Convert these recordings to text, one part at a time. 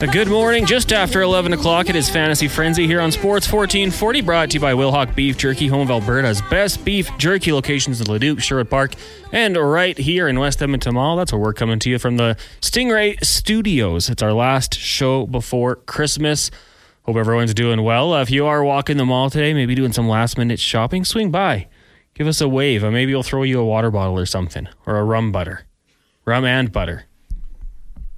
A good morning. Just after 11 o'clock, it is Fantasy Frenzy here on Sports 1440, brought to you by Wilhauk Beef Jerky, home of Alberta's best beef jerky locations in Leduc, Sherwood Park, and right here in West Edmonton Mall. That's where we're coming to you from the Stingray Studios. It's our last show before Christmas. Hope everyone's doing well. Uh, if you are walking the mall today, maybe doing some last minute shopping, swing by. Give us a wave, and maybe we'll throw you a water bottle or something, or a rum butter. Rum and butter.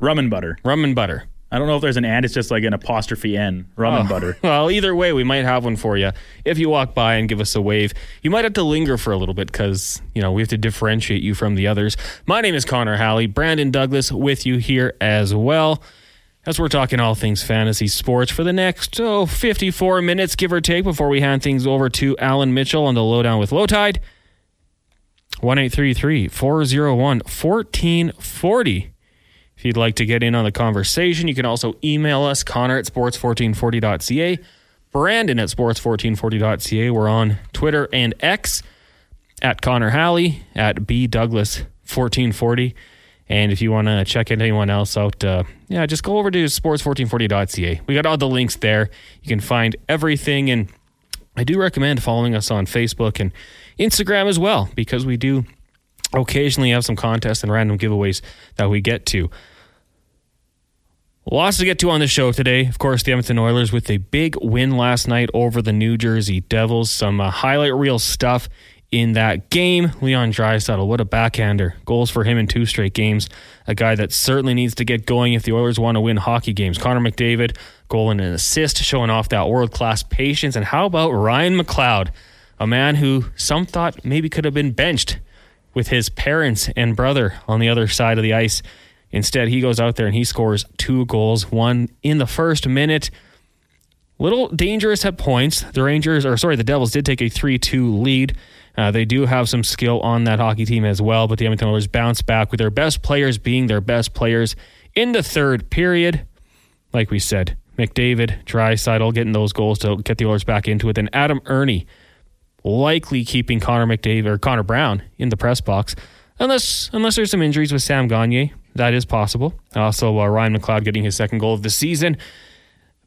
Rum and butter. Rum and butter. I don't know if there's an and. It's just like an apostrophe n. Rum and Oh, butter. Well, either way, we might have one for you if you walk by and give us a wave. You might have to linger for a little bit because you know we have to differentiate you from the others. My name is Connor Halley. Brandon Douglas with you here as well. As we're talking all things fantasy sports for the next oh, 54 minutes, give or take, before we hand things over to Alan Mitchell on the lowdown with Lowetide. 1833 401 1440. If you'd like to get in on the conversation, you can also email us, Connor at sports1440.ca, Brandon at sports1440.ca. We're on Twitter and X at Connor Halley, at B Douglas 1440. And if you want to check anyone else out, uh, yeah, just go over to sports1440.ca. We got all the links there. You can find everything. And I do recommend following us on Facebook and Instagram as well, because we do occasionally have some contests and random giveaways that we get to. Lots to get to on the show today. Of course, the Edmonton Oilers with a big win last night over the New Jersey Devils. Some uh, highlight reel stuff in that game. Leon Draisaitl, what a backhander. Goals for him in two straight games. A guy that certainly needs to get going if the Oilers want to win hockey games. Connor McDavid, goal and an assist, showing off that world class patience. And how about Ryan McLeod, a man who some thought maybe could have been benched with his parents and brother on the other side of the ice. Instead, he goes out there and he scores two goals, one in the first minute. Little dangerous at points. The Rangers, or sorry, the Devils did take a 3 2 lead. Uh, they do have some skill on that hockey team as well, but the Edmonton Oilers bounce back with their best players being their best players in the third period. Like we said, McDavid, Draisaitl getting those goals to get the Oilers back into it. Then Adam Erne likely keeping Connor McDavid or Connor Brown in the press box, unless unless there's some injuries with Sam Gagner. That is possible. Also, uh, Ryan McLeod getting his second goal of the season.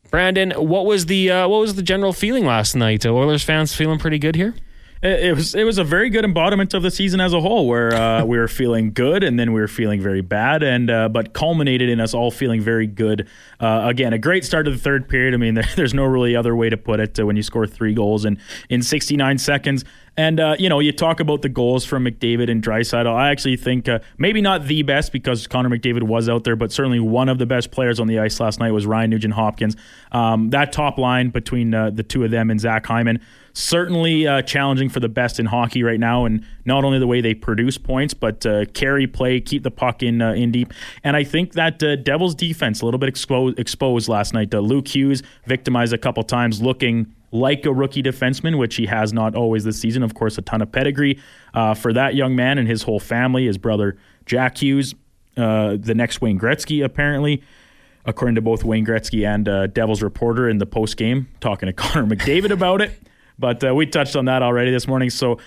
Brandon, what was the uh, what was the general feeling last night? Uh, Oilers fans feeling pretty good here. It, it was it was a very good embodiment of the season as a whole, where uh, we were feeling good and then we were feeling very bad, and uh, but culminated in us all feeling very good. Uh, again, a great start to the third period. I mean, there, there's no really other way to put it uh, when you score three goals in in 69 seconds. And uh, you know, you talk about the goals from McDavid and Draisaitl. I actually think uh, maybe not the best because Connor McDavid was out there, but certainly one of the best players on the ice last night was Ryan Nugent Hopkins. Um, that top line between uh, the two of them and Zach Hyman certainly uh, challenging for the best in hockey right now, and not only the way they produce points, but uh, carry play, keep the puck in uh, in deep. And I think that Devils defense a little bit expo- exposed last night. Luke Hughes victimized a couple times, looking like a rookie defenseman, which he has not always this season. Of course, a ton of pedigree uh, for that young man and his whole family. His brother Jack Hughes, uh, the next Wayne Gretzky, apparently according to both Wayne Gretzky and uh, Devils reporter in the post game, talking to Connor McDavid about it. But uh, we touched on that already this morning. So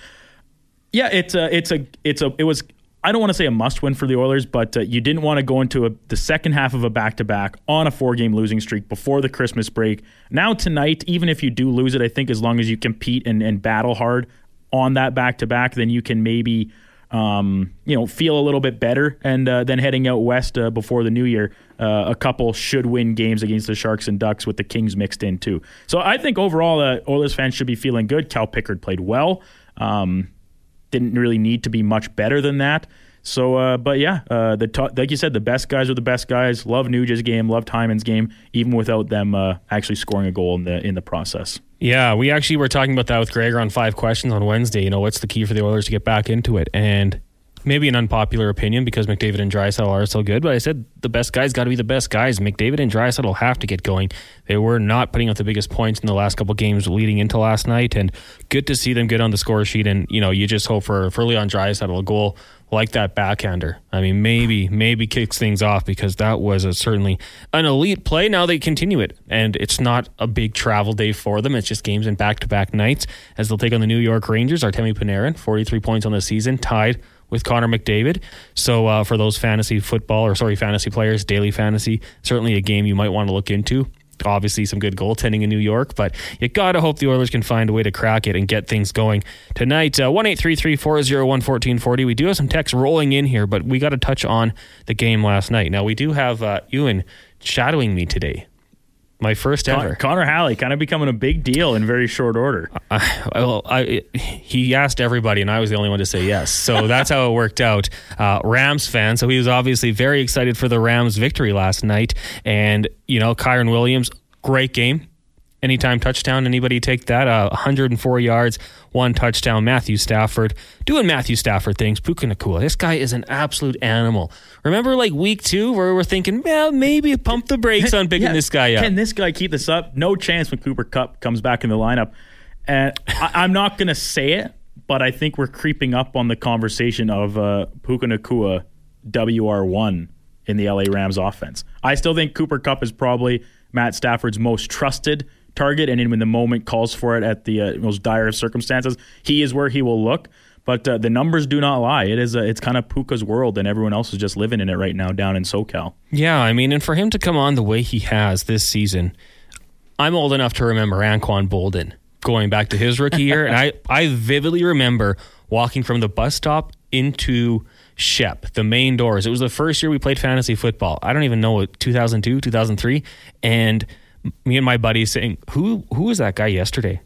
yeah, it's a, it's a, it's a, it was. I don't want to say a must win for the Oilers, but uh, you didn't want to go into a, the second half of a back to back on a four game losing streak before the Christmas break. Now tonight, even if you do lose it, I think as long as you compete and, and battle hard on that back to back, then you can maybe um, you know, feel a little bit better. And uh, then heading out west uh, before the new year, uh, a couple should win games against the Sharks and Ducks with the Kings mixed in too. So I think overall, uh, Oilers fans should be feeling good. Cal Pickard played well. Um, didn't really need to be much better than that. So, uh, but yeah, uh, the to- like you said, the best guys are the best guys. Love Nugent's game, love Hyman's game, even without them uh, actually scoring a goal in the in the process. Yeah, we actually were talking about that with Gregor on Five Questions on Wednesday. You know, what's the key for the Oilers to get back into it? And maybe an unpopular opinion because McDavid and Draisaitl are so good, but I said the best guys got to be the best guys. McDavid and Draisaitl have to get going. They were not putting up the biggest points in the last couple games leading into last night, and good to see them get on the score sheet. And you know, you just hope for for Leon Draisaitl a goal like that backhander. I mean, maybe maybe kicks things off because that was a, certainly an elite play. Now they continue it, and it's not a big travel day for them. It's just games and back to back nights as they'll take on the New York Rangers. Artemi Panarin, forty three points on the season, tied with Connor McDavid. So uh, for those fantasy football or sorry fantasy players, daily fantasy, certainly a game you might want to look into. Obviously, some good goaltending in New York, but you gotta hope the Oilers can find a way to crack it and get things going tonight. Uh, one eight three three four zero one fourteen forty. We do have some text rolling in here, but we got to touch on the game last night. Now we do have uh, Ewan shadowing me today. My first Con- ever. Connor Halley kind of becoming a big deal in very short order. I, well, I, he asked everybody, and I was the only one to say yes. So that's how it worked out. Uh, Rams fan, so he was obviously very excited for the Rams' victory last night. And you know, Kyren Williams, great game. Anytime touchdown, anybody take that? Uh, 104 yards, one touchdown. Matthew Stafford doing Matthew Stafford things. Puka Nacua, this guy is an absolute animal. Remember, like week two, where we are thinking, well, maybe pump the brakes on picking Yeah, this guy up. Can this guy keep this up? No chance when Cooper Kupp comes back in the lineup. And I, I'm not going to say it, but I think we're creeping up on the conversation of uh, Puka Nacua WR1 in the LA Rams offense. I still think Cooper Kupp is probably Matt Stafford's most trusted target, and when the moment calls for it at the uh, most dire of circumstances, he is where he will look. But uh, the numbers do not lie. It is a, it's kind of Puka's world, and everyone else is just living in it right now down in SoCal. Yeah, I mean, and for him to come on the way he has this season, I'm old enough to remember Anquan Boldin going back to his rookie year, and I I vividly remember walking from the bus stop into Shep, the main doors. It was the first year we played fantasy football. I don't even know what 2002, 2003, and me and my buddy saying, "Who who was that guy yesterday?"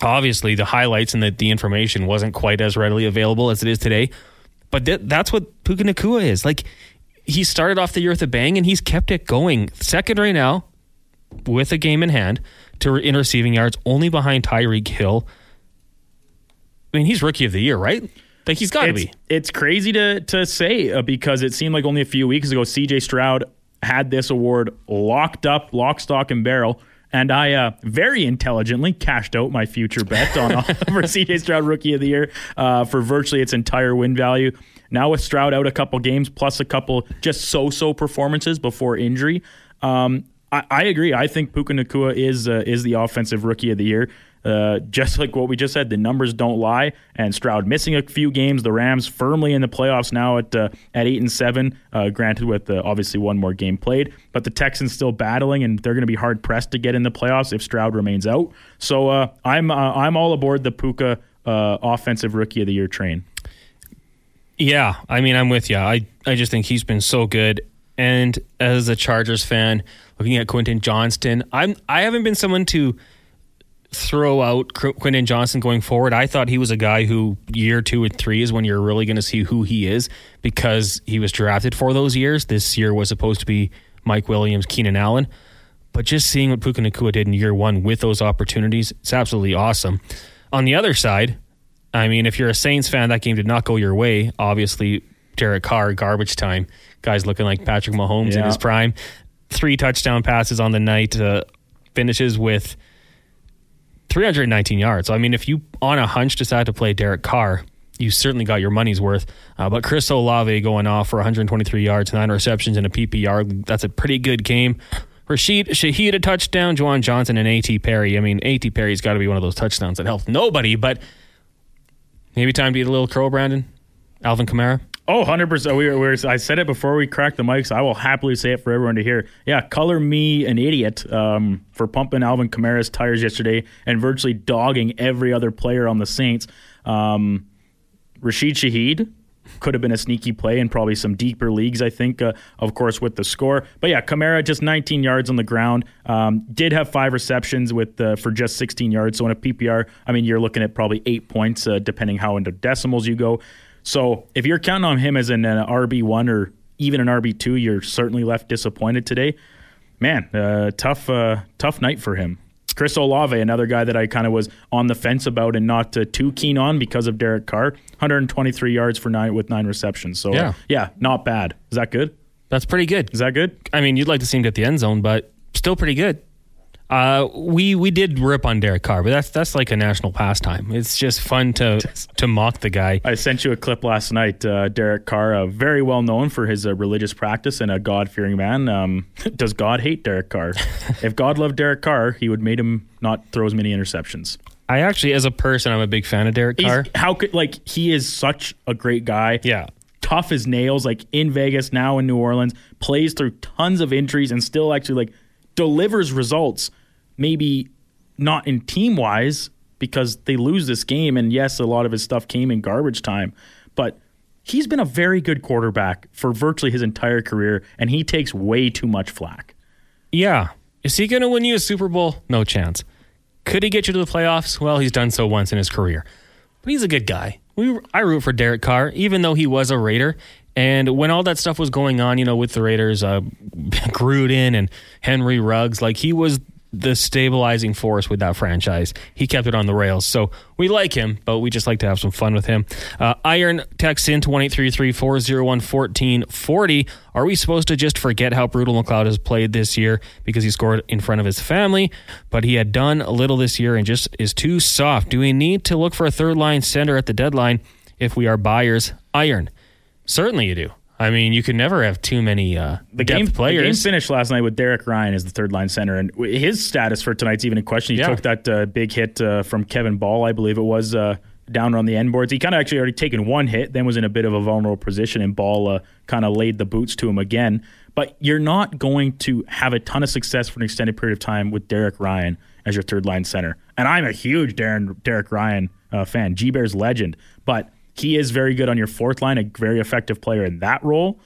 Obviously, the highlights and the, the information wasn't quite as readily available as it is today, but th- that's what Puka Nacua is. Like he started off the year with a bang, and he's kept it going. Second right now, with a game in hand, to in receiving yards, only behind Tyreek Hill. I mean, he's rookie of the year, right? Like he's got to be. It's crazy to to say uh, because it seemed like only a few weeks ago C.J. Stroud had this award locked up, lock, stock, and barrel. And I uh, very intelligently cashed out my future bet on for C.J. Stroud Rookie of the Year uh, for virtually its entire win value. Now with Stroud out a couple games plus a couple just so-so performances before injury, um, I, I, agree. I think Puka Nacua is uh, is the offensive Rookie of the Year. Uh, just like what we just said, the numbers don't lie. And Stroud missing a few games. The Rams firmly in the playoffs now at uh, at eight and seven. Uh, granted, with uh, obviously one more game played, but the Texans still battling, and they're going to be hard pressed to get in the playoffs if Stroud remains out. So uh, I'm I'm all aboard the Puka offensive rookie of the year train. Yeah, I mean, I'm with you. I I just think he's been so good. And as a Chargers fan, looking at Quentin Johnston, I'm I haven't been someone to throw out Quentin Johnston going forward. I thought he was a guy who year two and three is when you're really going to see who he is because he was drafted for those years. This year was supposed to be Mike Williams, Keenan Allen. But just seeing what Puka Nacua did in year one with those opportunities, it's absolutely awesome. On the other side, I mean, if you're a Saints fan, that game did not go your way. Obviously, Derek Carr, garbage time. Guys looking like Patrick Mahomes yeah. in his prime. Three touchdown passes on the night. Uh, finishes with 319 yards. So, I mean, if you on a hunch decide to play Derek Carr, you certainly got your money's worth. Uh, but Chris Olave going off for 123 yards, nine receptions, and a PPR. That's a pretty good game. Rashid Shaheed a touchdown, Juwan Johnson and A.T. Perry. I mean, A.T. Perry's got to be one of those touchdowns that helped nobody, but maybe time to eat a little crow, Brandon. Alvin Kamara. Oh, 100%. We were, we were, I said it before we cracked the mics. I will happily say it for everyone to hear. Yeah, color me an idiot um, for pumping Alvin Kamara's tires yesterday and virtually dogging every other player on the Saints. Um, Rashid Shaheed could have been a sneaky play in probably some deeper leagues, I think, uh, of course, with the score. But yeah, Kamara just 19 yards on the ground. Um, did have five receptions with uh, for just 16 yards. So in a PPR, I mean, you're looking at probably eight points, uh, depending how into decimals you go. So if you're counting on him as an, an RB1 or even an RB2, you're certainly left disappointed today. Man, uh, tough, uh, tough night for him. Chris Olave, another guy that I kind of was on the fence about and not uh, too keen on because of Derek Carr. 123 yards for nine with nine receptions. So yeah, yeah, not bad. Is that good? That's pretty good. Is that good? I mean, you'd like to see him get the end zone, but still pretty good. Uh, we we did rip on Derek Carr, but that's that's like a national pastime. It's just fun to to mock the guy. I sent you a clip last night. Uh, Derek Carr, uh, very well known for his uh, religious practice and a God fearing man. Um, does God hate Derek Carr? if God loved Derek Carr, he would made him not throw as many interceptions. I actually, as a person, I'm a big fan of Derek He's, Carr. how could like he is such a great guy. Yeah. tough as nails. Like in Vegas now in New Orleans, plays through tons of injuries and still actually like delivers results. Maybe not in team wise because they lose this game, and yes, a lot of his stuff came in garbage time, but. He's been a very good quarterback for virtually his entire career, and he takes way too much flack. Yeah. Is he going to win you a Super Bowl? No chance. Could he get you to the playoffs? Well, he's done so once in his career. But he's a good guy. We, I root for Derek Carr, even though he was a Raider. And when all that stuff was going on, you know, with the Raiders, uh, Gruden and Henry Ruggs, like he was the stabilizing force with that franchise. He kept it on the rails. So we like him, but we just like to have some fun with him. Uh, Iron text in to 1833 401 1440. Are we supposed to just forget how brutal McLeod has played this year because he scored in front of his family, but he had done a little this year and just is too soft? Do we need to look for a third line center at the deadline if we are buyers? Iron. Certainly you do. I mean, you can never have too many uh, The depth game, players. the game finished last night with Derek Ryan as the third line center, and his status for tonight's even in question. He Yeah. took that uh, big hit uh, from Kevin Bahl, I believe it was, uh, down on the end boards. He kind of actually already taken one hit, then was in a bit of a vulnerable position, and Bahl uh, kind of laid the boots to him again. But you're not going to have a ton of success for an extended period of time with Derek Ryan as your third line center. And I'm a huge Darren, Derek Ryan uh, fan, G Bears legend, but he is very good on your fourth line, a very effective player in that role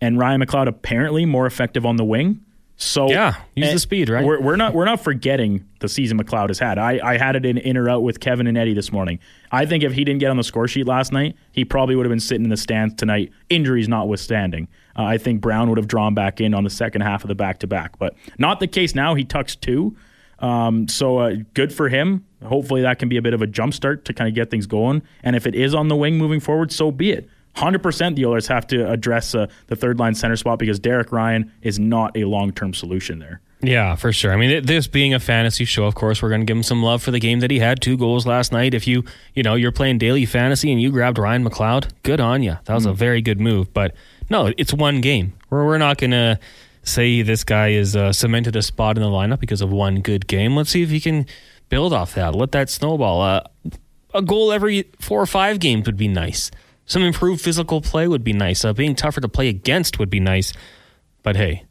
and Ryan McLeod apparently more effective on the wing. So Yeah, use the speed, right? We're, we're not we're not forgetting the season McLeod has had. I, I had it in in or out with Kevin and Eddie this morning. I think if he didn't get on the score sheet last night, he probably would have been sitting in the stands tonight, injuries notwithstanding. Uh, I think Brown would have drawn back in on the second half of the back to back, but not the case now. He tucks two. Um, so uh, good for him. Hopefully that can be a bit of a jump start to kind of get things going. And if it is on the wing moving forward, so be it. 100% the Oilers have to address uh, the third line center spot because Derek Ryan is not a long term solution there. Yeah, for sure. I mean, this being a fantasy show, of course, we're going to give him some love for the game that he had. Two goals last night. If you, you know, you're playing daily fantasy and you grabbed Ryan McLeod, good on you. That was a very good move. But no, it's one game. We're, we're not going to say this guy is uh, cemented a spot in the lineup because of one good game. Let's see if he can build off that. Let that snowball. Uh, a goal every four or five games would be nice. Some improved physical play would be nice. Uh, being tougher to play against would be nice. But hey,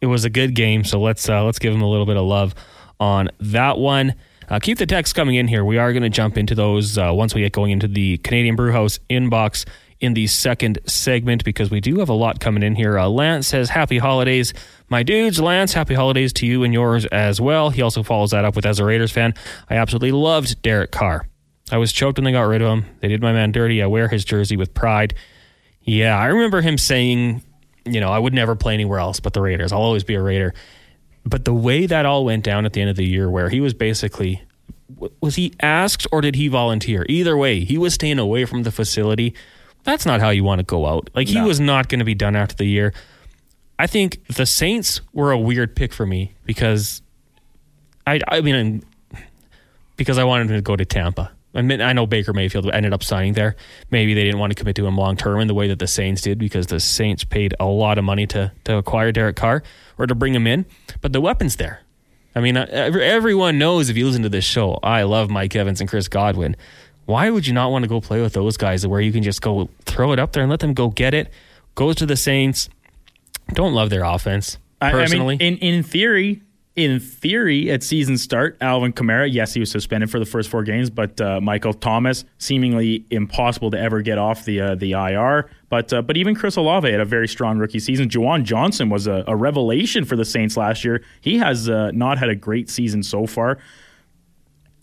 it was a good game, so let's uh, let's give him a little bit of love on that one. Uh, keep the text coming in here. We are going to jump into those uh, once we get going into the Canadian Brewhouse inbox in the second segment because we do have a lot coming in here. Uh, Lance says, "Happy holidays, my dudes." Lance, happy holidays to you and yours as well. He also follows that up with, "As a Raiders fan, I absolutely loved Derek Carr. I was choked when they got rid of him. They did my man dirty. I wear his jersey with pride." Yeah, I remember him saying, you know, I would never play anywhere else but the Raiders. I'll always be a Raider. But the way that all went down at the end of the year, where he was basically, was he asked or did he volunteer? Either way, he was staying away from the facility. That's not how you want to go out. Like, he No. was not going to be done after the year. I think the Saints were a weird pick for me because I, I mean, because I wanted him to go to Tampa. I mean, I know Baker Mayfield ended up signing there. Maybe they didn't want to commit to him long term in the way that the Saints did because the Saints paid a lot of money to to acquire Derek Carr or to bring him in. But the weapon's there. I mean, everyone knows if you listen to this show, I love Mike Evans and Chris Godwin. Why would you not want to go play with those guys where you can just go throw it up there and let them go get it? Goes to the Saints. Don't love their offense I- personally. I mean, in in theory, in theory, at season start, Alvin Kamara, yes, he was suspended for the first four games, but uh, Michael Thomas, seemingly impossible to ever get off the uh, the IR. But uh, but even Chris Olave had a very strong rookie season. Juwan Johnson was a, a revelation for the Saints last year. He has uh, not had a great season so far.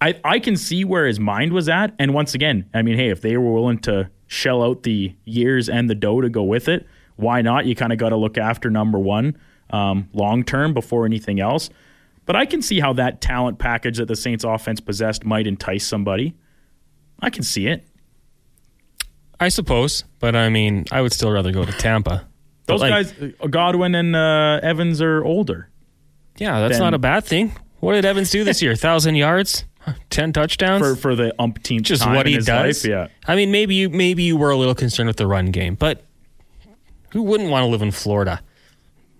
I, I can see where his mind was at. And once again, I mean, hey, if they were willing to shell out the years and the dough to go with it, why not? You kind of got to look after number one um, long term before anything else. But I can see how that talent package that the Saints offense possessed might entice somebody. I can see it. I suppose, but I mean, I would still rather go to Tampa. Those like, guys, uh, Godwin and uh, Evans, are older. Yeah, that's then- not a bad thing. What did Evans do this year? Thousand yards, ten touchdowns. For, for the umpteenth just time what in he his does. life. Yeah. I mean, maybe you maybe you were a little concerned with the run game, but who wouldn't want to live in Florida?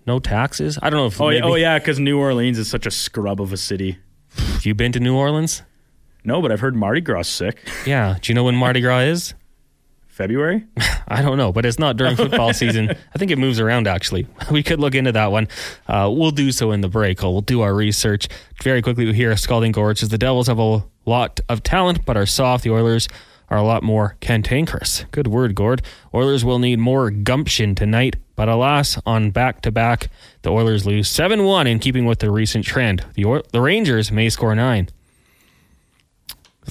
No taxes. I don't know if Oh, yeah, maybe, oh yeah, because New Orleans is such a scrub of a city. Have you been to New Orleans? No, but I've heard Mardi Gras sick. Yeah. Do you know when Mardi Gras is? February? I don't know, but it's not during football season. I think it moves around, actually. We could look into that one. Uh, we'll do so in the break. We'll do our research. Very quickly, we hear Scalding Gorge says the Devils have a lot of talent, but are soft. The Oilers are a lot more cantankerous. Good word, Gord. Oilers will need more gumption tonight, but alas, on back to back, the Oilers lose 7 1 in keeping with the recent trend. The, Oil- the Rangers may score nine.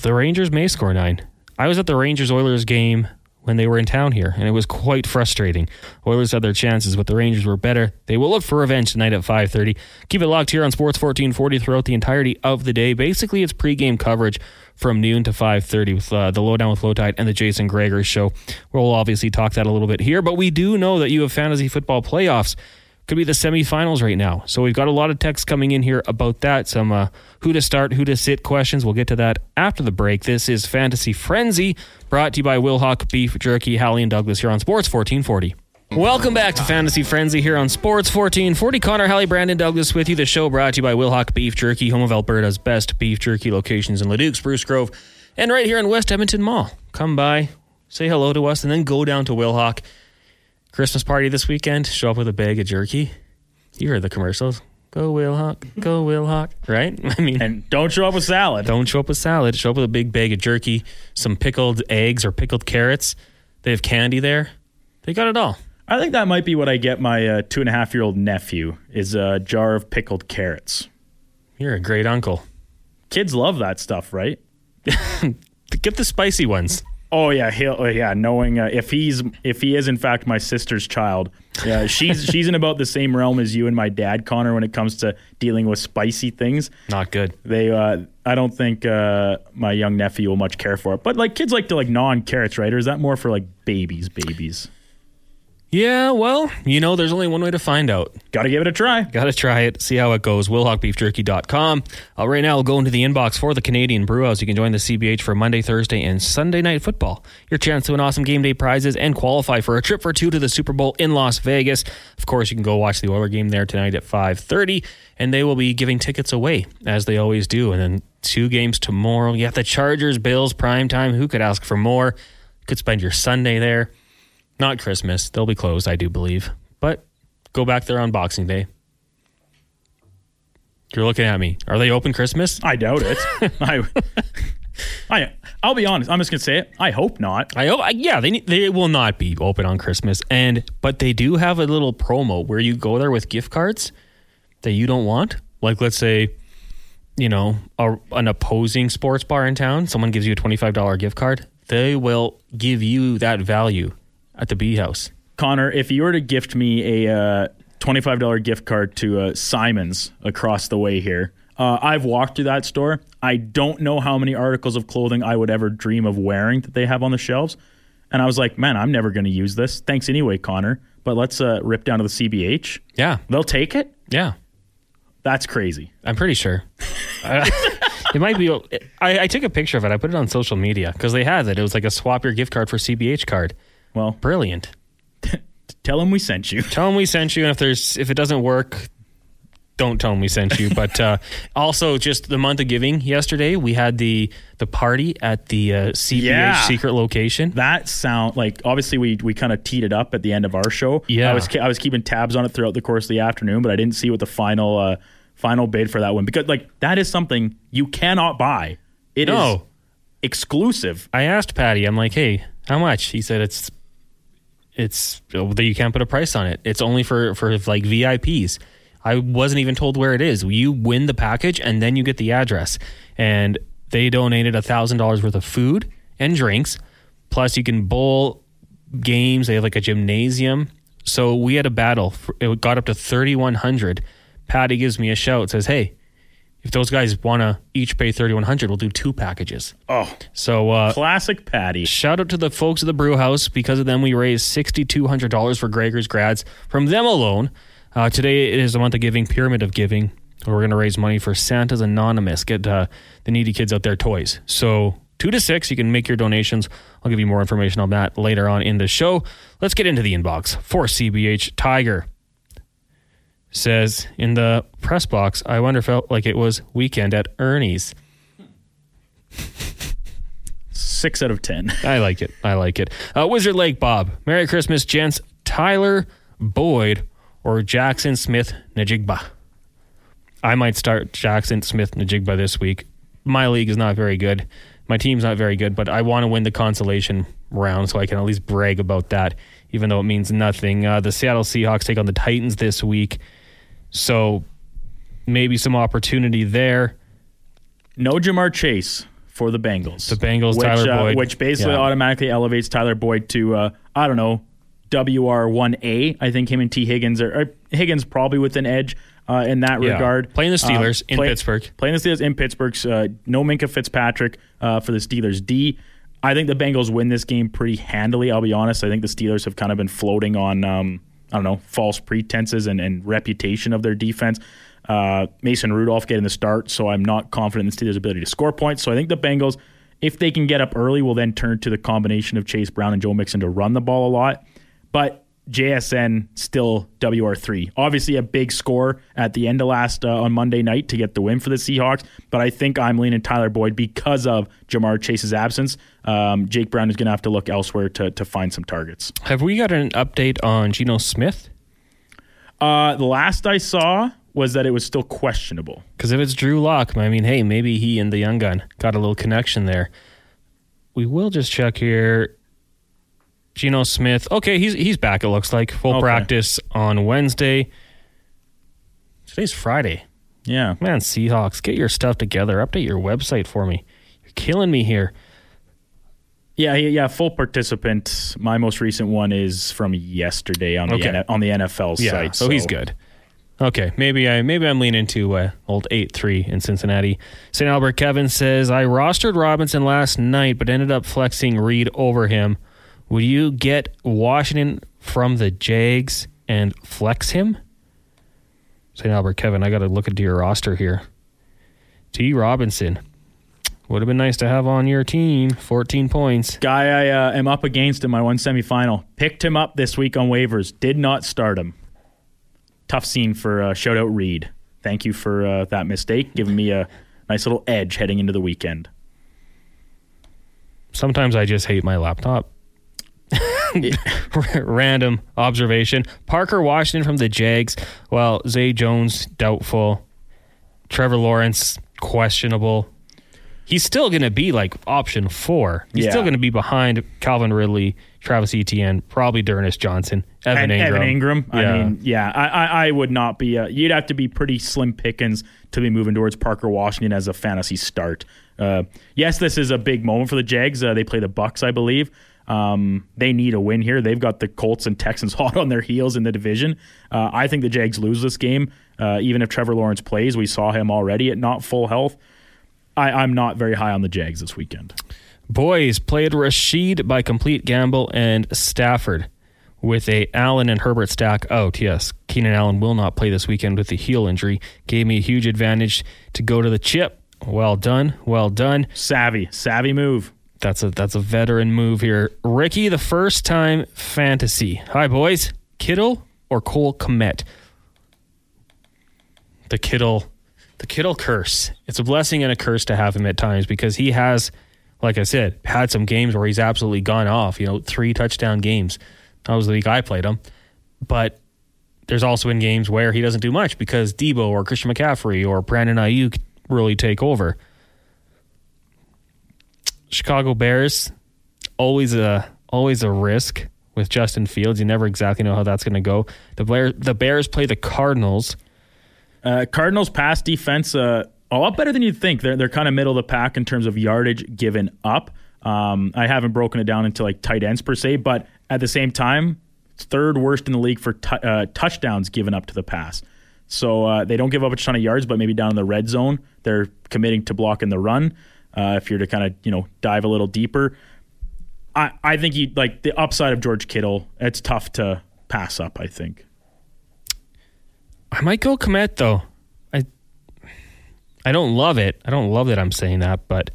The Rangers may score nine. I was at the Rangers Oilers game when they were in town here, and it was quite frustrating. Oilers had their chances, but the Rangers were better. They will look for revenge tonight at 5:30. Keep it locked here on Sports 1440 throughout the entirety of the day. Basically, it's pregame coverage from noon to 5:30 with uh, the lowdown with Lowetide and the Jason Gregor show. We'll obviously talk that a little bit here, but we do know that you have fantasy football playoffs could be the semifinals right now. So we've got a lot of texts coming in here about that. Some uh, who to start, who to sit questions. We'll get to that after the break. This is Fantasy Frenzy, brought to you by Wilhauk Beef Jerky, Hallie and Douglas here on Sports 1440. Welcome back to Fantasy Frenzy here on Sports 1440. Connor, Hallie, Brandon Douglas with you. The show brought to you by Wilhauk Beef Jerky, home of Alberta's best beef jerky locations in Leduc, Spruce Grove, and right here in West Edmonton Mall. Come by, say hello to us, and then go down to Wilhauk. Christmas party this weekend. Show up with a bag of jerky. You heard the commercials. Go Wilhauk, go Wilhauk, right? I mean, And don't show up with salad. don't show up with salad. Show up with a big bag of jerky, some pickled eggs or pickled carrots. They have candy there. They got it all. I think that might be what I get my uh, two and a half year old nephew is a jar of pickled carrots. You're a great uncle. Kids love that stuff, right? Get the spicy ones. Oh yeah, he'll uh, yeah. Knowing uh, if he's if he is in fact my sister's child, yeah, she's she's in about the same realm as you and my dad, Connor, when it comes to dealing with spicy things. Not good. They, uh, I don't think uh, my young nephew will much care for it. But like kids like to like non carrots, right? Or is that more for like babies? Babies. Yeah, well, you know, there's only one way to find out. Got to give it a try. Got to try it, see how it goes. WilhaukBeefJerky.com. Uh, right now, we'll go into the inbox for the Canadian Brewhouse. You can join the CBH for Monday, Thursday, and Sunday night football. Your chance to win awesome game day prizes and qualify for a trip for two to the Super Bowl in Las Vegas. Of course, you can go watch the Oiler game there tonight at 5:30, and they will be giving tickets away as they always do. And then two games tomorrow. You got the Chargers, Bills, prime time. Who could ask for more? Could spend your Sunday there. Not Christmas. They'll be closed, I do believe. But go back there on Boxing Day. You're looking at me. Are they open Christmas? I doubt it. I, I, I'll be honest. I'm just gonna say it. I hope not. I hope. Yeah, they they will not be open on Christmas, and but they do have a little promo where you go there with gift cards that you don't want. Like let's say, you know, a, an opposing sports bar in town, someone gives you a twenty five dollar gift card. They will give you that value at the Bee House. Connor, if you were to gift me a uh, $25 gift card to uh, Simon's across the way here, uh, I've walked through that store. I don't know how many articles of clothing I would ever dream of wearing that they have on the shelves. And I was like, man, I'm never going to use this. Thanks anyway, Connor. But let's uh, rip down to the CBH. Yeah, They'll take it? yeah. That's crazy. I'm pretty sure. Uh, it might be. I, I took a picture of it. I put it on social media because they had it. It was like a swap your gift card for CBH card. Well, Brilliant. tell them we sent you. Tell them we sent you, and if there's if it doesn't work, don't tell them we sent you. But uh, also, just the month of giving yesterday, we had the the party at the uh, CBH Yeah. secret location. That sound like obviously we we kind of teed it up at the end of our show. Yeah. I was I was keeping tabs on it throughout the course of the afternoon, but I didn't see what the final uh, final bid for that one because like that is something you cannot buy. It is No. exclusive. I asked Patty, I'm like, hey, how much? He said it's it's that you can't put a price on it. It's only for for like VIPs. I wasn't even told where it is. You win the package and then you get the address. And they donated a thousand dollars worth of food and drinks. Plus, you can bowl games. They have like a gymnasium. So we had a battle. It got up to thirty one hundred. Patty gives me a shout. Says, "Hey, if those guys want to each pay thirty one hundred, we'll do two packages." Oh, So uh, classic Patty. Shout out to the folks at the brew house. Because of them, we raised $6,200 for Gregor's grads. From them alone, uh, today it is the month of giving, Pyramid of Giving. We're going to raise money for Santa's Anonymous, get uh, the needy kids out their toys. So, two to six, you can make your donations. I'll give you more information on that later on in the show. Let's get into the inbox for CBH Tiger. Says in the press box, I wonder if it felt like it was weekend at Ernie's. six out of ten. I like it. I like it. Uh, Wizard Lake Bob. Merry Christmas, gents. Tyler Boyd or Jaxon Smith Njigba. I might start Jaxon Smith Njigba this week. My league is not very good. My team's not very good, but I want to win the consolation round so I can at least brag about that, even though it means nothing. Uh, the Seattle Seahawks take on the Titans this week, so maybe some opportunity there. No Ja'Marr Chase for the Bengals. The Bengals, which, Tyler uh, Boyd. which basically Yeah. automatically elevates Tyler Boyd to uh, I don't know WR1A. I think him and Tee Higgins are, are Higgins probably with an edge uh, in that Yeah. regard. Playing the Steelers in play- Pittsburgh. Playing the Steelers in Pittsburgh. Uh, no Minkah Fitzpatrick uh, for the Steelers D. I think the Bengals win this game pretty handily. I'll be honest. I think the Steelers have kind of been floating on um, I don't know false pretenses and, and reputation of their defense. Uh, Mason Rudolph getting the start, so I'm not confident in the Steelers' ability to score points. So I think the Bengals, if they can get up early, will then turn to the combination of Chase Brown and Joe Mixon to run the ball a lot. But JSN still WR3. Obviously, a big score at the end of last uh, on Monday night to get the win for the Seahawks. But I think I'm leaning Tyler Boyd because of Ja'Marr Chase's absence. Um, Jake Brown is going to have to look elsewhere to, to find some targets. Have we got an update on Geno Smith? Uh, the last I saw was that it was still questionable. Because if it's Drew Lock, I mean, hey, maybe he and the young gun got a little connection there. We will just check here. Geno Smith. Okay, he's he's back. It looks like full Okay. practice on Wednesday. Today's Friday. Yeah. Man, Seahawks, get your stuff together. Update your website for me. You're killing me here. Yeah, yeah, yeah, full participant. My most recent one is from yesterday on the Okay. N- on the NFL Yeah, site. so, he's good. Okay, maybe I maybe I'm leaning to uh, old eight three in Cincinnati. St. Albert Kevin says I rostered Robinson last night, but ended up flexing Reed over him. Would you get Washington from the Jags and flex him? St. Albert Kevin, I got to look into your roster here. T. Robinson would have been nice to have on your team. Fourteen points. Guy I uh, am up against in my one semifinal. Picked him up this week on waivers. Did not start him. Tough scene for uh, shout out Reed. Thank you for uh, that mistake, giving me a nice little edge heading into the weekend. Sometimes I just hate my laptop. Random observation. Parker Washington from the Jags. Well, Zay Jones, doubtful. Trevor Lawrence, questionable. He's still going to be like option four. He's Yeah. still going to be behind Calvin Ridley, Travis Etienne, probably Dernis Johnson, Evan and Engram. Evan Engram. I mean, yeah, I, I, I would not be. Uh, you'd have to be pretty slim pickings to be moving towards Parker Washington as a fantasy start. Uh, yes, this is a big moment for the Jags. Uh, they play the Bucks, I believe. Um, they need a win here. They've got the Colts and Texans hot on their heels in the division. Uh, I think the Jags lose this game, uh, even if Trevor Lawrence plays. We saw him already at not full health. I, I'm not very high on the Jags this weekend. Boys played Rashid by complete gamble and Stafford with a Allen and Herbert stack out. Yes, Keenan Allen will not play this weekend with the heel injury. Gave me a huge advantage to go to the chip. Well done, well done. Savvy, savvy move. That's a that's a veteran move here. Ricky, the first time fantasy. Hi boys, Kittle or Cole Kmet. The Kittle, the Kittle curse. It's a blessing and a curse to have him at times because he has, like I said, had some games where he's absolutely gone off. You know, three touchdown games. That was the week I played him, but there's also been games where he doesn't do much because Deebo or Christian McCaffrey or Brandon Aiyuk really take over. Chicago Bears, always a always a risk with Justin Fields. You never exactly know how that's going to go. The Bears, the Bears play the Cardinals. Uh, Cardinals pass defense uh, a lot better than you'd think. They're they're kind of middle of the pack in terms of yardage given up. Um, I haven't broken it down into like tight ends per se, but at the same time, third worst in the league for tou- uh, touchdowns given up to the pass. So uh, they don't give up a ton of yards, but maybe down in the red zone, they're committing to blocking the run. Uh, if you're to kind of you know dive a little deeper, I I think you like the upside of George Kittle. It's tough to pass up. I think. I might go Kmet though. I I don't love it. I don't love that I'm saying that, but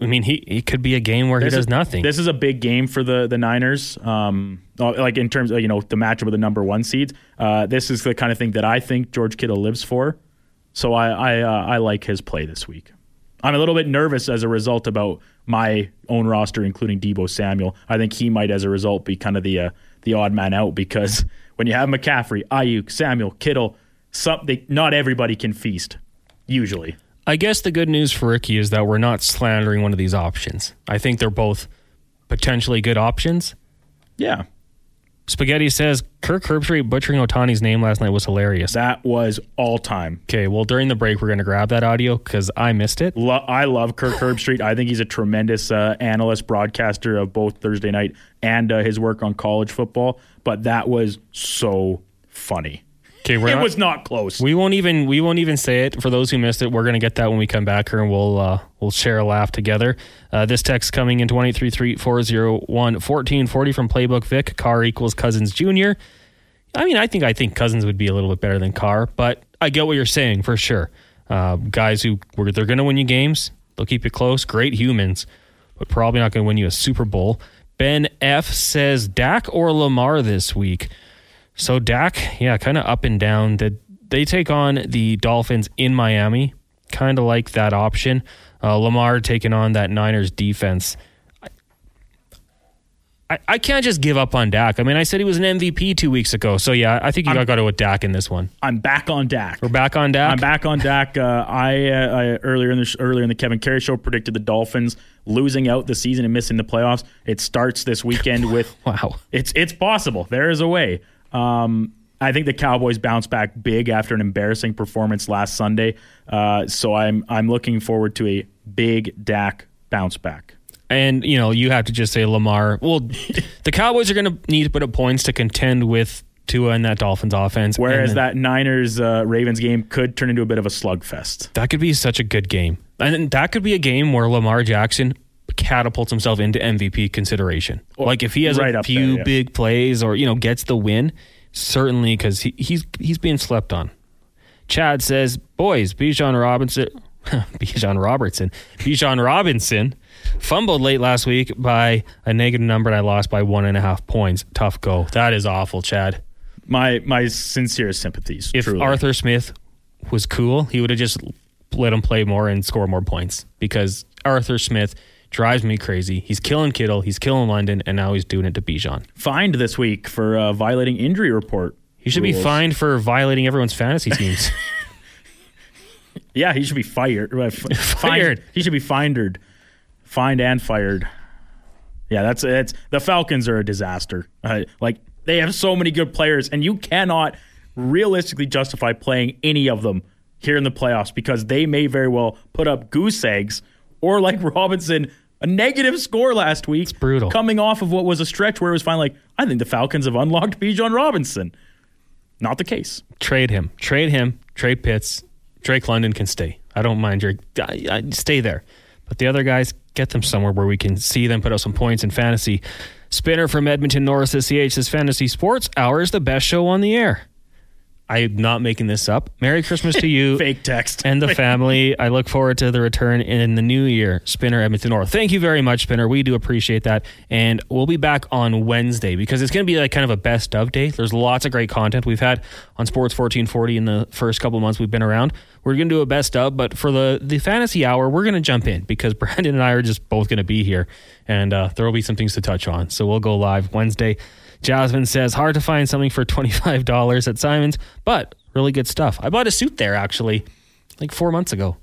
I mean he it could be a game where he This does is- nothing. This is a big game for the the Niners. Um, uh, like in terms of you know the matchup with the number one seeds. Uh, this is the kind of thing that I think George Kittle lives for. So I I uh, I like his play this week. I'm a little bit nervous as a result about my own roster, including Deebo Samuel. I think he might, as a result, be kind of the uh, the odd man out because when you have McCaffrey, Aiyuk, Samuel, Kittle, something not everybody can feast. Usually, I guess the good news for Ricky is that we're not slandering one of these options. I think they're both potentially good options. yeah, Spaghetti says Kirk Herbstreit butchering Ohtani's name last night was hilarious. that was all time. Okay, well during the break we're gonna grab that audio because I missed it. Lo- I love Kirk Herbstreit. I think he's a tremendous uh, analyst, broadcaster of both Thursday night and uh, his work on college football. But that was so funny. Okay, we're it not, was not close. we won't even we won't even say it for those who missed it. We're gonna get that when we come back here and we'll uh, we'll share a laugh together. Uh, this text coming in twenty three three four zero one fourteen forty from Playbook Vic. Carr equals Cousins Jr. I mean, I think I think Cousins would be a little bit better than Carr, but I get what you're saying for sure. Uh, guys who were they're going to win you games, they'll keep you close. Great humans, but probably not going to win you a Super Bowl. Ben F says Dak or Lamar this week. So Dak, yeah, kind of up and down. That they take on the Dolphins in Miami, kind of like that option. Uh, Lamar taking on that Niners defense. I, I can't just give up on Dak. I mean, I said he was an MVP two weeks ago. So yeah, I think you got to go with Dak in this one. I'm back on Dak. We're back on Dak. I'm back on Dak. Uh, I, uh, I earlier in the sh- earlier in the Kevin Carey show predicted the Dolphins losing out the season and missing the playoffs. It starts this weekend with Wow. It's it's possible. There is a way. Um, I think the Cowboys bounce back big after an embarrassing performance last Sunday. Uh, so I'm I'm looking forward to a big Dak bounce back. And you know, you have to just say Lamar. Well, the Cowboys are going to need to put up points to contend with Tua and that Dolphins offense. Whereas And that Niners uh, Ravens game could turn into a bit of a slugfest. that could be such a good game, and that could be a game where Lamar Jackson catapults himself into MVP consideration. like if he has right a few there, yeah. big plays or you know gets the win, certainly because he, he's he's being slept on. Chad says, "Boys, Bijan Robinson, Bijan Robertson, Bijan Robinson fumbled late last week by a negative number, and I lost by one and a half points. Tough go. That is awful, Chad. My my sincere sympathies. If truly. Arthur Smith was cool, he would have just let him play more and score more points because Arthur Smith drives me crazy. He's killing Kittle, he's killing London, and now he's doing it to Bijan. fined this week for uh, violating injury report. He should be fined for violating everyone's fantasy teams. Yeah, he should be fired. Uh, Fired. He should be fined, fined and fired. Yeah, that's it's the Falcons are a disaster. Uh, like they have so many good players, and you cannot realistically justify playing any of them here in the playoffs because they may very well put up goose eggs or like Robinson. A negative score last week. It's brutal. Coming off of what was a stretch where it was finally like, I think the Falcons have unlocked Bijan Robinson. Not the case. trade him. Trade him. Trade Pitts. Drake London can stay. I don't mind Drake. I, I, stay there. But the other guys, get them somewhere where we can see them put up some points in fantasy. Spinner from Edmonton Norris CH says Fantasy Sports Hour is the best show on the air. I'm not making this up. Merry Christmas to you. Fake text. and the family. I look forward to the return in the new year. Spinner Edmonton North. Thank you very much, Spinner. We do appreciate that. And we'll be back on Wednesday because it's going to be like kind of a best of day. There's lots of great content we've had on Sports 1440 in the first couple months we've been around. We're going to do a best of, but for the, the fantasy hour, we're going to jump in because Brandon and I are just both going to be here and uh, there will be some things to touch on. So we'll go live Wednesday. Jasmine says, hard to find something for $25 at Simon's, but really good stuff. I bought a suit there actually like four months ago.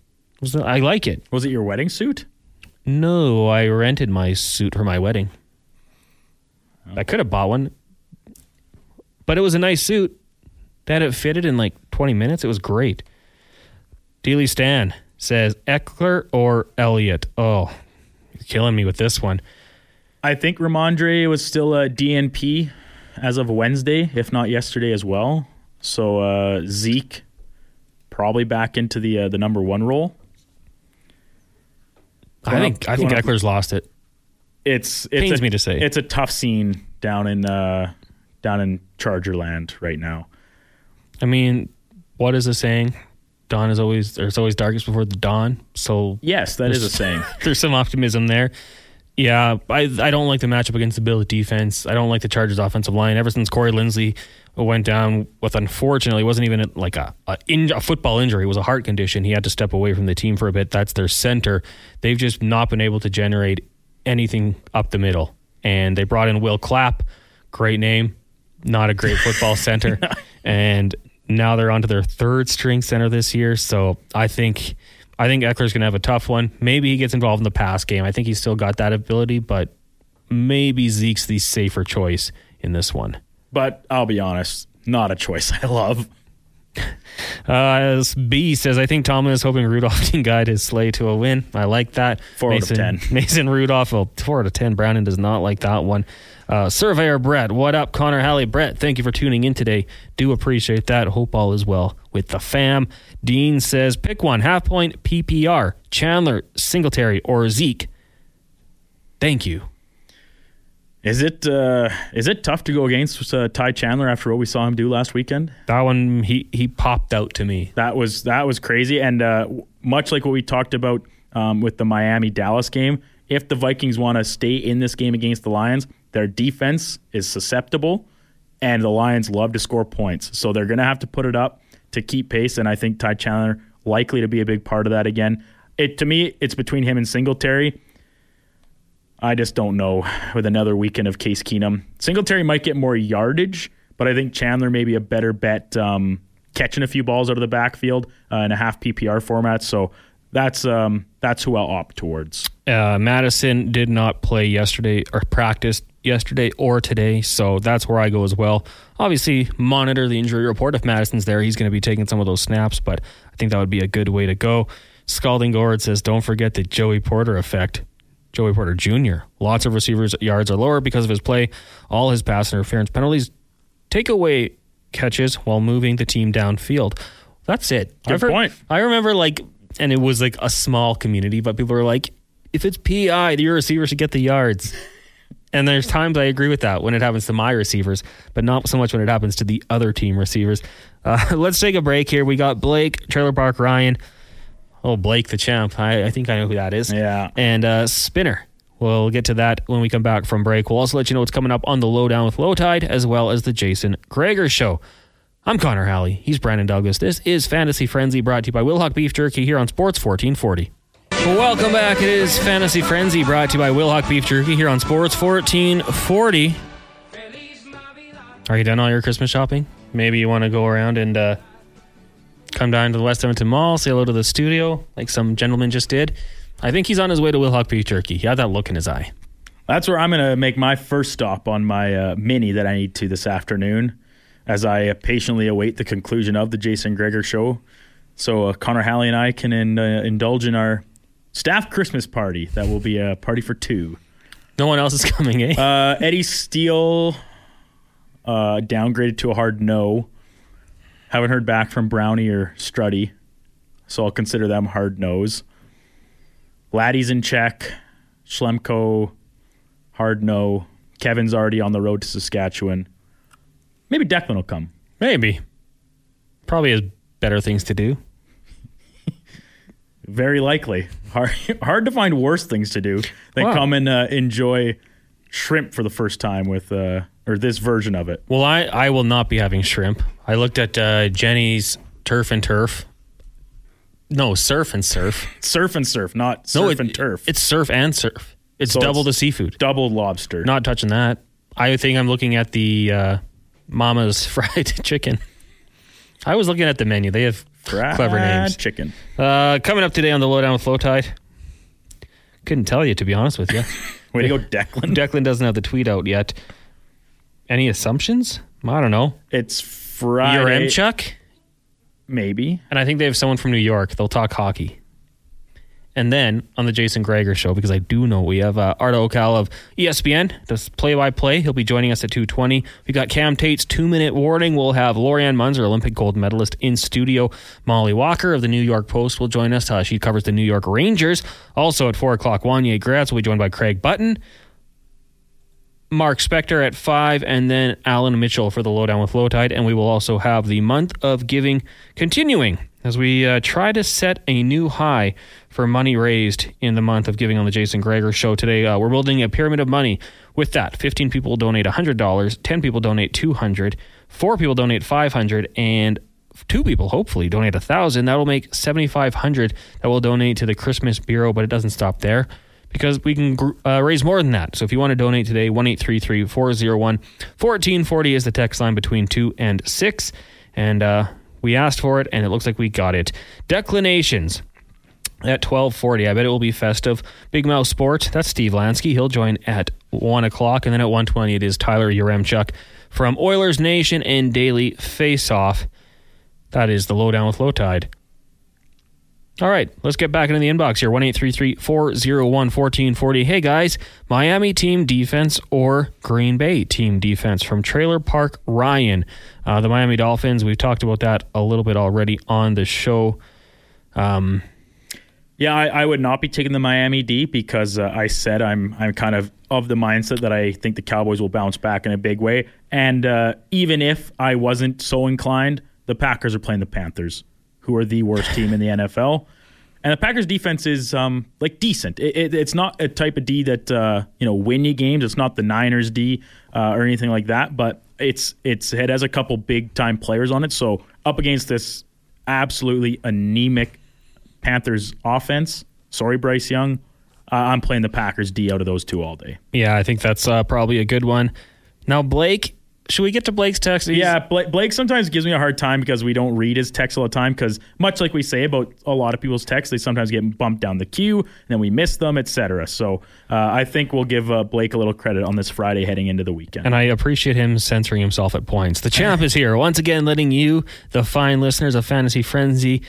I like it. Was it your wedding suit? No, I rented my suit for my wedding. Oh. I could have bought one, but it was a nice suit. That it fitted in like 20 minutes. It was great. Dealey Stan says Ekeler or Elliot. Oh, you're killing me with this one. I think Rhamondre was still a DNP as of Wednesday, if not yesterday as well. So uh, Zeke probably back into the uh, the number one role. I think I think up- Ekeler's lost it. It's it's Pains a, me to say. it's a tough scene down in uh, down in Charger land right now. I mean, what is the saying? Dawn is always there's always darkest before the dawn. So Yes, that is a saying. there's some optimism there. Yeah, I I don't like the matchup against the Bills defense. I don't like the Chargers offensive line. Ever since Corey Linsley went down with unfortunately wasn't even like a a, in, a football injury, it was a heart condition. He had to step away from the team for a bit. That's their center. They've just not been able to generate anything up the middle. And they brought in Will Clapp, great name, not a great football center. And now they're onto their third string center this year. So I think I think Ekeler's going to have a tough one. Maybe he gets involved in the pass game. I think he's still got that ability, but maybe Zeke's the safer choice in this one. But I'll be honest, not a choice I love. Uh, B says, I think Tomlin is hoping Rudolph can guide his sleigh to a win. I like that. Four out of Mason, 10. Mason Rudolph, well, four out of 10. Brandon does not like that one. Uh, Surveyor Brett, what up? Connor Halley, Brett, thank you for tuning in today. Do appreciate that. Hope all is well with the fam. Dean says, pick one, half point PPR, Chandler, Singletary, or Zeke. Thank you. Is it uh, is it tough to go against uh, Ty Chandler after what we saw him do last weekend? That one, he, he popped out to me. That was that was crazy, and uh, much like what we talked about um, with the Miami Dallas game, if the Vikings want to stay in this game against the Lions, their defense is susceptible, and the Lions love to score points, so they're going to have to put it up to keep pace. And I think Ty Chandler likely to be a big part of that again. It to me, it's between him and Singletary. I just don't know with another weekend of Case Keenum. Singletary might get more yardage, but I think Chandler may be a better bet um, catching a few balls out of the backfield uh, in a half PPR format. So that's um, that's who I'll opt towards. Uh, Mattison did not play yesterday or practice yesterday or today, so that's where I go as well. Obviously, monitor the injury report. If Mattison's there, he's going to be taking some of those snaps, but I think that would be a good way to go. Scalding Gord says, don't forget the Joey Porter effect. Joey Porter Jr. Lots of receivers' yards are lower because of his play. All his pass interference penalties take away catches while moving the team downfield. That's it. Good I've heard- point. I remember like, and it was like a small community, but people were like, if it's PI, your receiver should get the yards. And there's times I agree with that when it happens to my receivers, but not so much when it happens to the other team receivers. Uh, let's take a break here. We got Blake, Trailer Park Ryan. Oh, Blake the champ. I, I think I know who that is. Yeah. And uh, Spinner. We'll get to that when we come back from break. We'll also let you know what's coming up on the Lowdown with Lowetide, as well as the Jason Gregor Show. I'm Connor Halley. He's Brandon Douglas. This is Fantasy Frenzy, brought to you by Wilhauk Beef Jerky here on Sports 1440. Welcome back. It is Fantasy Frenzy, brought to you by Wilhauk Beef Jerky here on Sports 1440. Are you done all your Christmas shopping? Maybe you want to go around and uh, come down to the West Edmonton Mall, say hello to the studio, like some gentleman just did. I think he's on his way to Wilhauk Beef Jerky. He had that look in his eye. That's where I'm going to make my first stop on my uh, mini that I need to this afternoon as I patiently await the conclusion of the Jason Gregor show. So uh, Connor Halley and I can in, uh, indulge in our staff Christmas party. That will be a party for two. No one else is coming, eh? Uh, Eddie Steele uh, downgraded to a hard no. Haven't heard back from Brownie or Struddy, so I'll consider them hard no's. Laddie's in check. Schlemko, hard no. Kevin's already on the road to Saskatchewan. Maybe Declan will come. Maybe. Probably has better things to do. Very likely. Hard, hard to find worse things to do than Wow. come and uh, enjoy shrimp for the first time with, uh, or this version of it. Well, I, I will not be having shrimp. I looked at uh, Jenny's Turf and Turf. No, Surf and Surf. Surf and surf, not surf no, it- and turf. It's surf and surf. It's So double it's- the seafood. double lobster. Not touching that. I think I'm looking at the uh, Mama's fried chicken. I was looking at the menu. They have Fried clever names. Chicken. Uh, coming up today on the Lowdown with Flow Tide. Couldn't tell you, to be honest with you. Way to go, Declan. Declan doesn't have the tweet out yet. Any assumptions? I don't know. It's Friday. Yaremchuk? Maybe. And I think they have someone from New York. They'll talk hockey. And then on the Jason Gregor show, because I do know we have uh, Arda Ocal of ESPN, does play-by-play. He'll be joining us at 2.20. We've got Cam Tate's two-minute warning. We'll have Lori-Ann Muenzer, Olympic gold medalist, in studio. Molly Walker of the New York Post will join us. Uh, she covers the New York Rangers. Also at 4 o'clock, Wanye Gratz will be joined by Craig Button. Mark Spector at 5, and then Alan Mitchell for the Lowdown with Lowetide. And we will also have the month of giving continuing as we uh, try to set a new high for money raised in the month of giving on the Jason Gregor show today. Uh, we're building a pyramid of money. With that, 15 people donate $100, 10 people donate 200, 4 people donate 500, and two people hopefully donate 1000 that will make 7500 that will donate to the christmas bureau but it doesn't stop there because we can uh, raise more than that so if you want to donate today 1-833-401-1440 is the text line between 2 and 6 and uh, we asked for it and it looks like we got it. Declinations at 1240 i bet it will be festive. Big mouth sports that's steve lansky. He'll join at 1 o'clock and then at 120 it is tyler Yaremchuk from oilers nation and daily face off. That is the lowdown with Lowetide. All right, let's get back into the inbox here. 1 401 1440. Hey guys, Miami team defense or Green Bay team defense from Trailer Park Ryan. Uh, the Miami Dolphins, we've talked about that a little bit already on the show. Um, yeah, I, I, would not be taking the Miami D because uh, I said I'm I'm kind of of the mindset that I think the Cowboys will bounce back in a big way. And uh, even if I wasn't so inclined, the Packers are playing the Panthers, who are the worst team in the NFL. And the Packers defense is um, like decent. It, it, it's not a type of D that uh, you know win you games. It's not the Niners D uh, or anything like that. But it's it's it has a couple big time players on it. So up against this absolutely anemic Panthers offense. Sorry, Bryce Young. Uh, I'm playing the Packers D out of those two all day. Yeah, I think that's uh, probably a good one. Now Blake should we get to Blake's text? He's, yeah, Blake, Blake, sometimes gives me a hard time because we don't read his text all the time. Because much like we say about a lot of people's texts, they sometimes get bumped down the queue, and then we miss them, etc. So uh, I think we'll give uh, Blake a little credit on this Friday heading into the weekend. And I appreciate him censoring himself at points. The champ is here once again, letting you, the fine listeners of Fantasy Frenzy,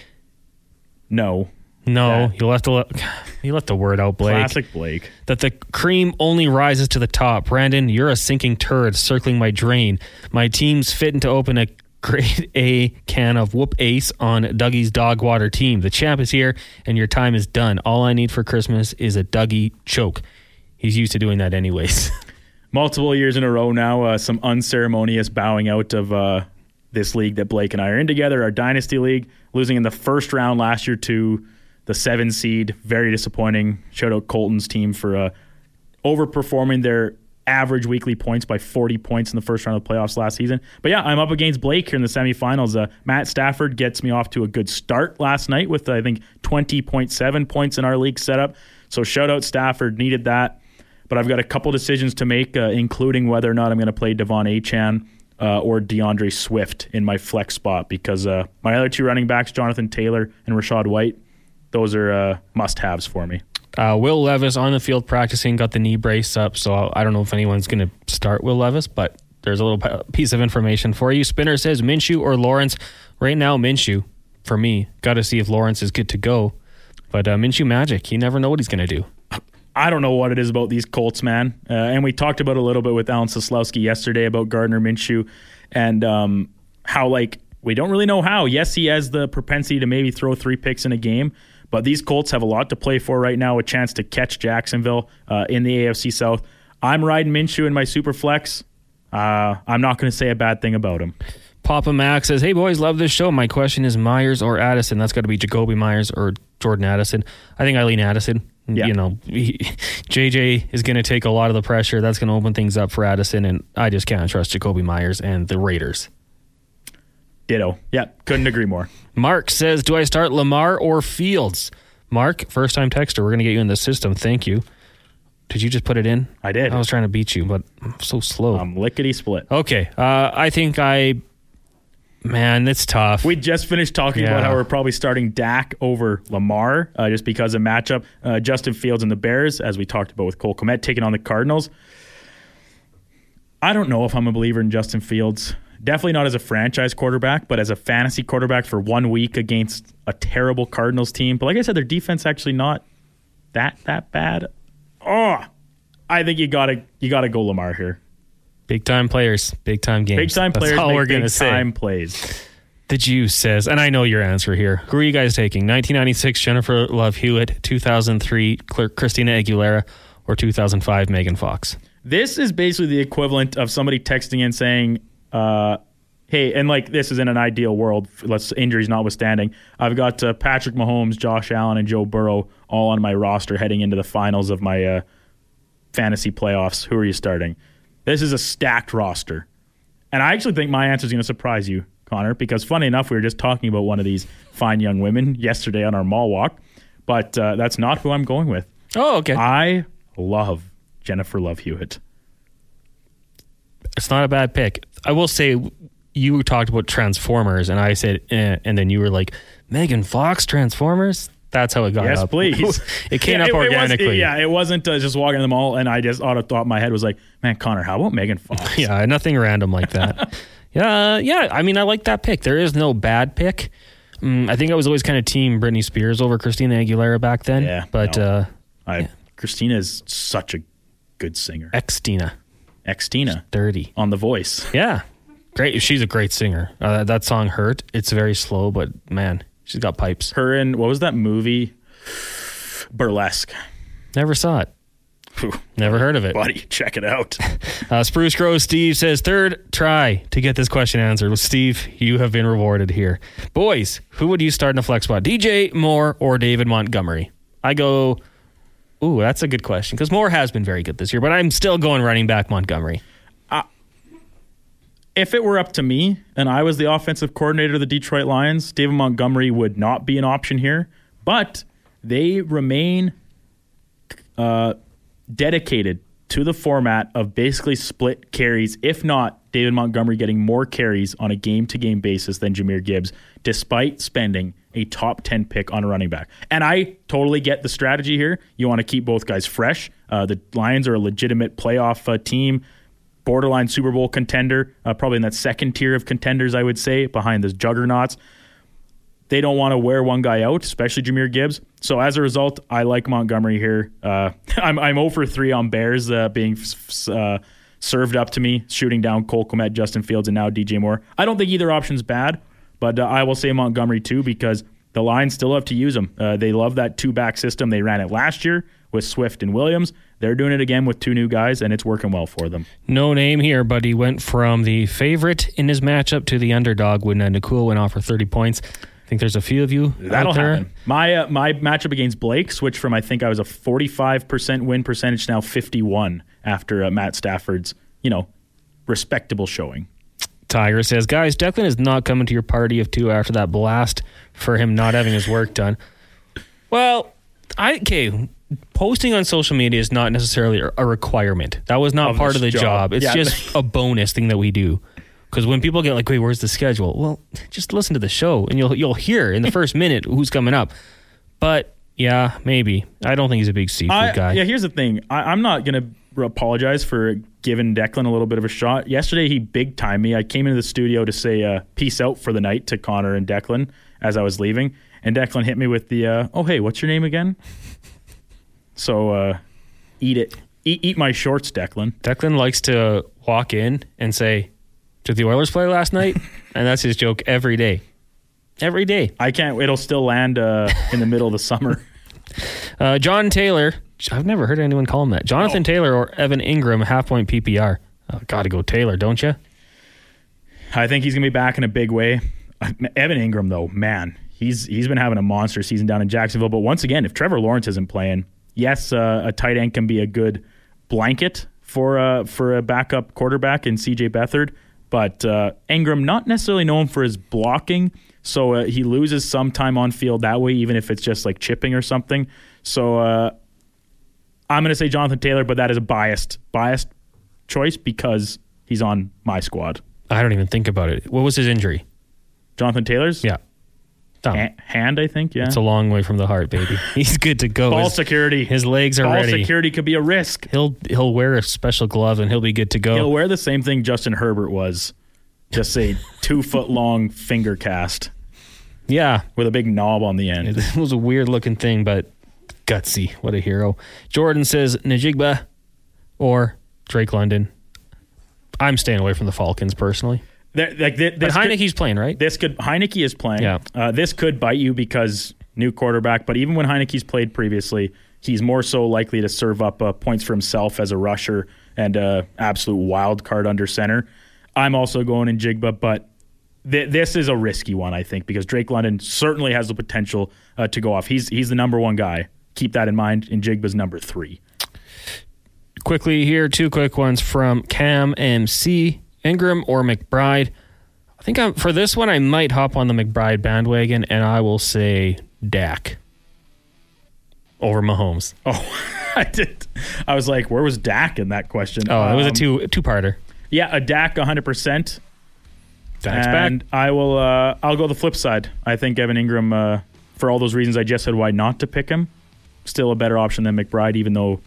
know no, you left the you left the word out, Blake. Classic Blake. That the cream only rises to the top. Brandon, you're a sinking turd circling my drain. My team's fitting to open a grade A can of whoop ace on Dougie's dog water team. The champ is here, and your time is done. All I need for Christmas is a Dougie choke. He's used to doing that anyways. Multiple years in a row now, uh, some unceremonious bowing out of uh, this league that Blake and I are in together, our dynasty league, losing in the first round last year to the seven seed. Very disappointing. Shout out Colton's team for uh, overperforming their average weekly points by 40 points in the first round of the playoffs last season. But yeah, I'm up against Blake here in the semifinals. Uh, Matt Stafford gets me off to a good start last night with, I think, 20.7 points in our league setup. So shout out Stafford, needed that. But I've got a couple decisions to make, uh, including whether or not I'm going to play De'Von Achane uh, or DeAndre Swift in my flex spot because uh, my other two running backs, Jonathan Taylor and Rachaad White, those are uh, must haves for me. Uh, Will Levis on the field practicing, got the knee brace up. So I don't know if anyone's going to start Will Levis, but there's a little piece of information for you. Spinner says Minshew or Lawrence. Right now, Minshew for me. Got to see if Lawrence is good to go. But uh, Minshew magic. You never know what he's going to do. I don't know what it is about these Colts, man. Uh, and we talked about a little bit with Alan Seslowsky yesterday about Gardner Minshew and um, how like we don't really know how. Yes, he has the propensity to maybe throw three picks in a game, but these Colts have a lot to play for right now, a chance to catch Jacksonville uh, in the AFC South. I'm riding Minshew in my super flex. Uh, I'm not going to say a bad thing about him. Papa Mac says, "Hey boys, love this show. My question is Meyers or Addison. That's got to be Jakobi Meyers or Jordan Addison. I think I lean Addison. Yeah. You know, he, JJ is going to take a lot of the pressure. That's going to open things up for Addison, and I just can't trust Jakobi Meyers and the Raiders. Ditto. Yeah, couldn't agree more. Mark says, "Do I start Lamar or Fields?" Mark, first time texter. We're going to get you in the system. Thank you. Did you just put it in? I did. I was trying to beat you, but I'm so slow. I'm lickety split. Okay. Uh, I think I. Man, it's tough. We just finished talking yeah. about how we're probably starting Dak over Lamar uh, just because of matchup. Uh, Justin Fields and the Bears, as we talked about with Cole Kmet taking on the Cardinals. I don't know if I'm a believer in Justin Fields. Definitely not as a franchise quarterback, but as a fantasy quarterback for one week against a terrible Cardinals team. But like I said, their defense actually not that that bad. Oh, I think you gotta you gotta go Lamar here. Big time players, big time games. Big time That's players. all we're gonna say. Time plays. The Juice says, and I know your answer here. Who are you guys taking? 1996 Jennifer Love Hewitt, 2003 Christina Aguilera, or 2005 Megan Fox? This is basically the equivalent of somebody texting and saying, uh, hey, and like this is in an ideal world, let's injuries notwithstanding. I've got uh, Patrick Mahomes, Josh Allen, and Joe Burrow all on my roster heading into the finals of my uh, fantasy playoffs. Who are you starting? This is a stacked roster, and I actually think my answer is going to surprise you, Connor, because funny enough, we were just talking about one of these fine young women yesterday on our mall walk, but uh, that's not who I'm going with. Oh, okay. I love Jennifer Love Hewitt. It's not a bad pick. I will say you talked about Transformers, and I said, eh, and then you were like, Megan Fox Transformers. That's how it got Yes, up. please. it came Yeah, up it- it was- organically. yeah, it wasn't uh, just walking in the mall, and I just out of thought my head was like, man, Connor, how about Megan Fox? Yeah, nothing random like that. yeah, yeah. I mean, I like that pick. There is no bad pick. Mm, I think I was always kind of team Britney Spears over Christina Aguilera back then. Yeah, but no. uh, I, Christina is such a good singer. ex Tina, Ex Tina dirty. on The Voice. Yeah, great. She's a great singer. Uh, that song "Hurt." It's very slow, but man, she's got pipes. Her in what was that movie? Burlesque. Never saw it. Whew. Never heard of it. Buddy, check it out. Uh, Spruce Grove Steve says third try to get this question answered. Well, Steve, you have been rewarded here. Boys, who would you start in the flex spot? DJ Moore or David Montgomery? I go. Ooh, that's a good question because Moore has been very good this year, but I'm still going running back Montgomery. if it were up to me and I was the offensive coordinator of the Detroit Lions, David Montgomery would not be an option here. But they remain uh, dedicated to the format of basically split carries, if not David Montgomery getting more carries on a game to game basis than Jahmyr Gibbs, despite spending a top 10 pick on a running back. And I totally get the strategy here. You want to keep both guys fresh. Uh, the Lions are a legitimate playoff uh, team borderline Super Bowl contender, uh, probably in that second tier of contenders, I would say, behind the juggernauts. They don't want to wear one guy out, especially Jahmyr Gibbs. So as a result, I like Montgomery here. Uh, I'm I'm 0 for 3 on Bears uh, being uh, served up to me, shooting down Cole Kmet, Justin Fields, and now DJ Moore. I don't think either option's bad, but uh, I will say Montgomery too because the Lions still have to use him. Uh, they love that two back system. They ran it last year with Swift and Williams. They're doing it again with two new guys, and it's working well for them. No name here, but he went from the favorite in his matchup to the underdog when uh, Nacua went off for 30 points. I think there's a few of you That'll out there. happen. My uh, my matchup against Blake switched from I think I was a 45% win percentage now 51 after uh, Matt Stafford's, you know, respectable showing. Tiger says, guys, Declan is not coming to your party of two after that blast for him not having his work done. Well, I okay. Posting on social media is not necessarily a- requirement. That was not Of part of the job. job. It's Yeah. just a bonus thing that we do. Because when people get like, "Wait, where's the schedule?" Well, just listen to the show, and you'll you'll hear in the first minute who's coming up. But yeah, maybe I don't think he's a big seafood I, guy. yeah, here's the thing. I, I'm not going to apologize for giving Declan a little bit of a shot. Yesterday, he big timed me. I came into the studio to say uh, peace out for the night to Connor and Declan as I was leaving. And Declan hit me with the, uh, oh, hey, what's your name again? So uh, eat it. Eat, eat my shorts, Declan. Declan likes to walk in and say, "Did the Oilers play last night?" and that's his joke every day. Every day. I can't. It'll still land uh, in the middle of the summer. Uh, John Taylor. I've never heard anyone call him that. Jonathan Taylor or Evan Engram, half point PPR. Oh, Got to go Taylor, don't you? I think he's gonna be back in a big way. Evan Engram, though, man, he's he's been having a monster season down in Jacksonville. But once again, if Trevor Lawrence isn't playing, yes, uh, a tight end can be a good blanket for uh, for a backup quarterback in C.J. Beathard. But uh, Engram, not necessarily known for his blocking, so uh, he loses some time on field that way, even if it's just like chipping or something. So uh, I'm going to say Jonathan Taylor, but that is a biased biased choice because he's on my squad. I don't even think about it. What was his injury? Jonathan Taylor's Yeah. Thumb. Ha- hand, I think. Yeah, It's a long way from the heart, baby. He's good to go. ball his, security. his legs are ball ready. security could be a risk. He'll he'll wear a special glove and he'll be good to go. He'll wear the same thing Justin Herbert was, just a two foot long finger cast yeah, with a big knob on the end. It was a weird looking thing, but gutsy. What a hero. Jordan says Njigba or Drake London. I'm staying away from the Falcons personally. There- like But this could- Heineke's playing, right? this could Heineke is playing. Yeah. Uh, this could bite you because new quarterback. But even when Heineke's played previously, he's more so likely to serve up uh, points for himself as a rusher and uh, absolute wild card under center. I'm also going Njigba, but th- this is a risky one, I think, because Drake London certainly has the potential uh, to go off. He's he's the number one guy. Keep that in mind. And Jigba's number three. Quickly here, two quick ones from Cam MC Engram or McBride. I think I'm, for this one, I might hop on the McBride bandwagon, and I will say Dak over Mahomes. Oh, I did. I was like, where was Dak in that question? Oh, it was a Um, two two parter. Yeah, a Dak 100. percent Dak's and back. I will. Uh, I'll go the flip side. I think Evan Engram, uh, for all those reasons I just said, why not to pick him, still a better option than McBride. Even though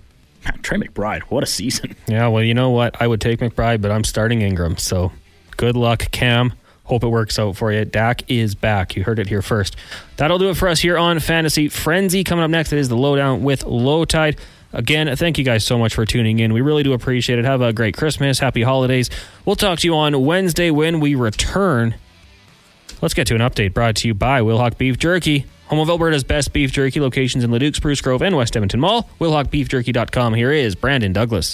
man, Trey McBride, what a season! Yeah, well, you know what? I would take McBride, but I'm starting Engram. So good luck, Cam. Hope it works out for you. Dak is back. You heard it here first. That'll do it for us here on Fantasy Frenzy. Coming up next, it is the lowdown with Lowetide. Again, thank you guys so much for tuning in. We really do appreciate it. Have a great Christmas. Happy holidays. We'll talk to you on Wednesday when we return. Let's get to an update brought to you by Wilhauk Beef Jerky, home of Alberta's best beef jerky locations in Leduc, Spruce Grove, and West Edmonton Mall. WilhaukBeefJerky.com. Here is Brandon Douglas.